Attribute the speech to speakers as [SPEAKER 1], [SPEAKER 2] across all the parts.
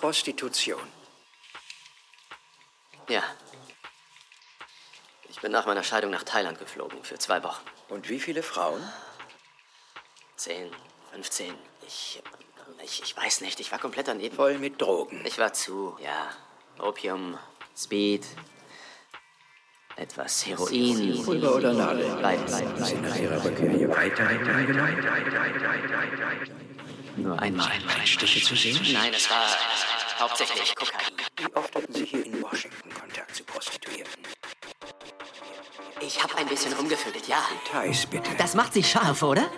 [SPEAKER 1] Prostitution.
[SPEAKER 2] Ja. Ich bin nach meiner Scheidung nach Thailand geflogen für zwei Wochen.
[SPEAKER 1] Und wie viele Frauen?
[SPEAKER 2] Zehn, 15. Ich, ich, ich weiß nicht, ich war komplett daneben.
[SPEAKER 1] Voll mit Drogen.
[SPEAKER 2] Ich war zu, ja. Opium, Speed, etwas Heroin.
[SPEAKER 1] Pulver oder Nadel?
[SPEAKER 2] Beides.
[SPEAKER 1] Sie nach Ihrer Rückkehr hier weiterhin angenommen?
[SPEAKER 2] Nur einmal.
[SPEAKER 1] Stiche zu sehen?
[SPEAKER 2] Nein, es war hauptsächlich Kokain.
[SPEAKER 1] Wie oft hatten Sie hier in Washington Kontakt zu Prostituierten?
[SPEAKER 2] Ich habe ein bisschen rumgefühlt, ja.
[SPEAKER 1] Details bitte.
[SPEAKER 3] Das macht sie scharf, oder?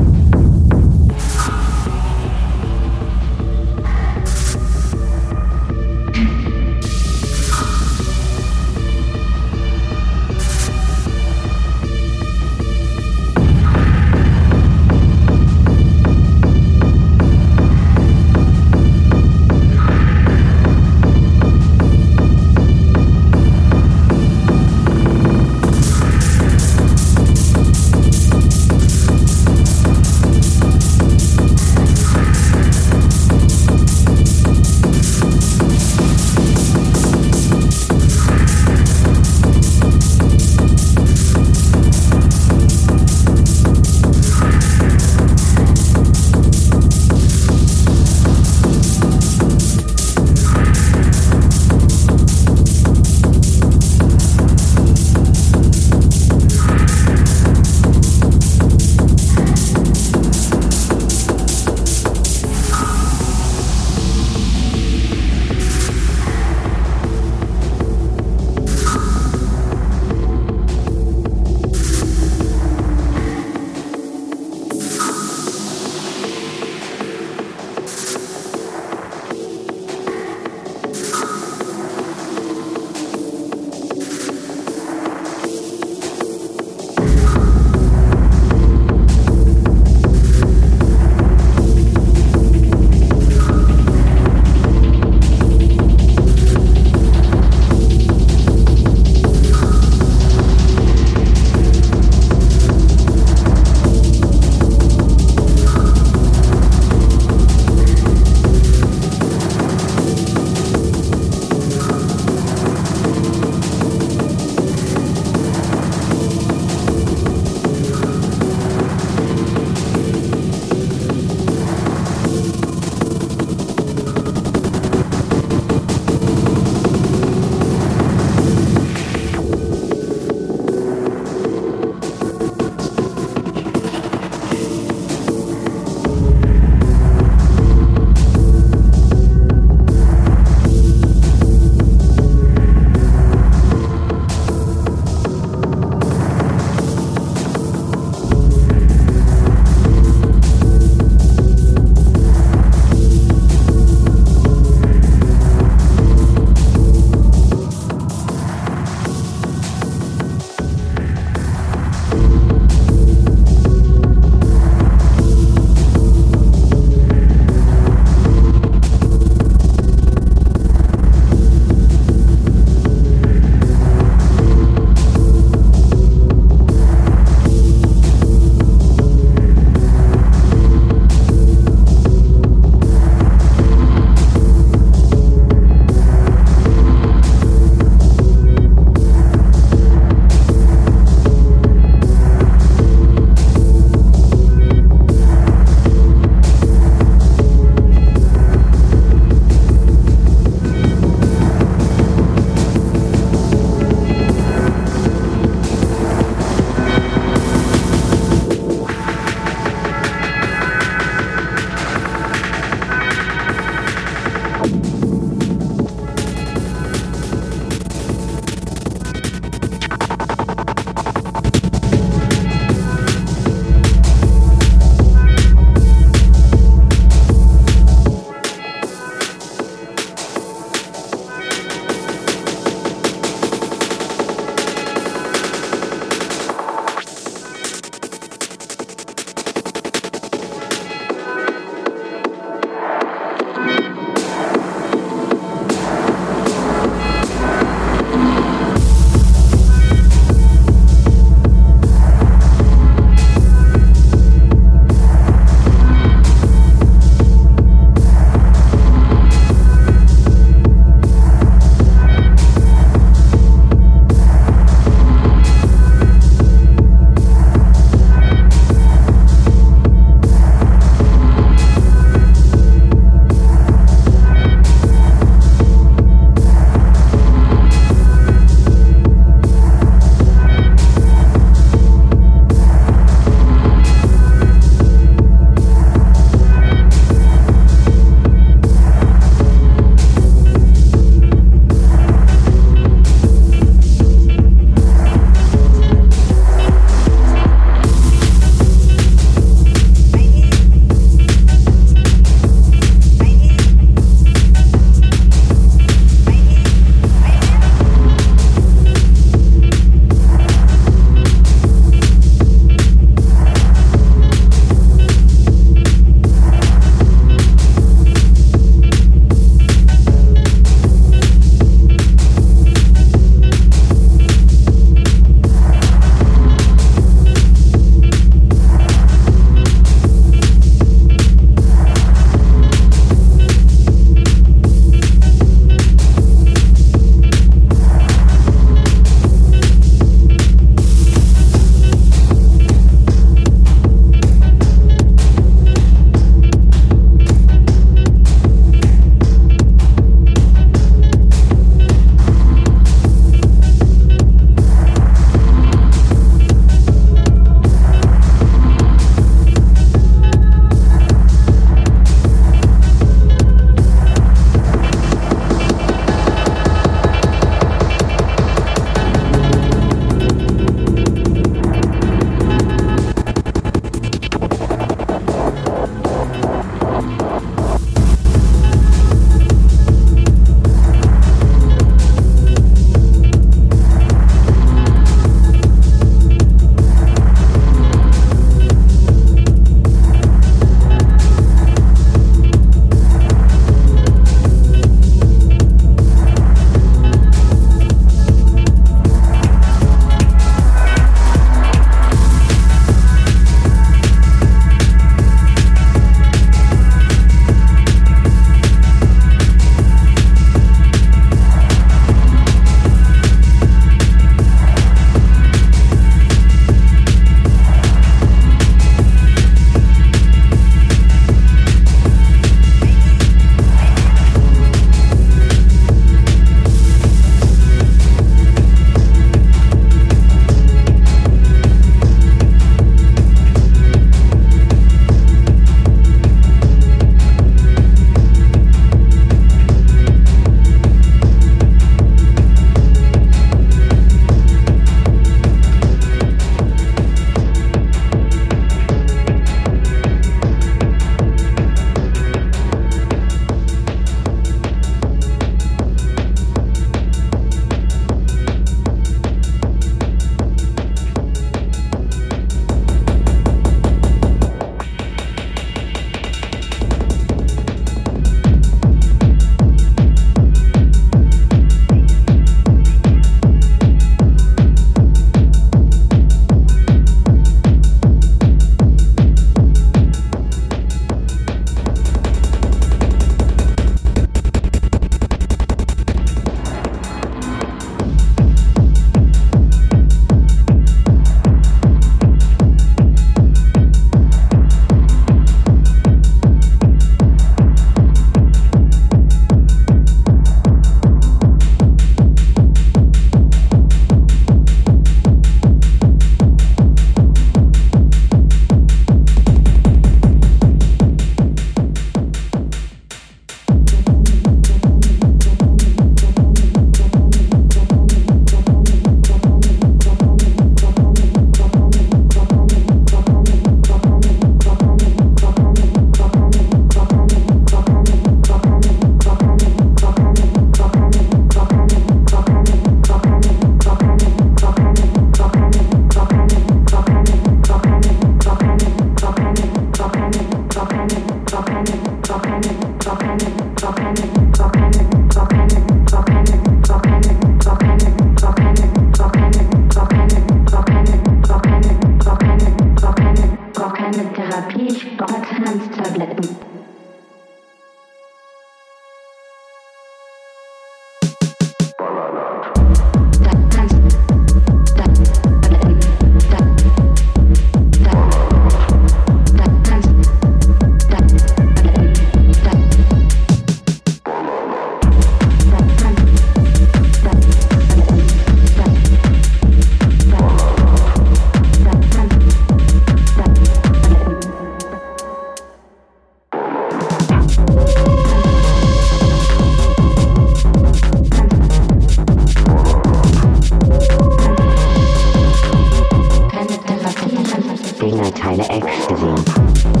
[SPEAKER 3] Fehlerteile Eck gesehen.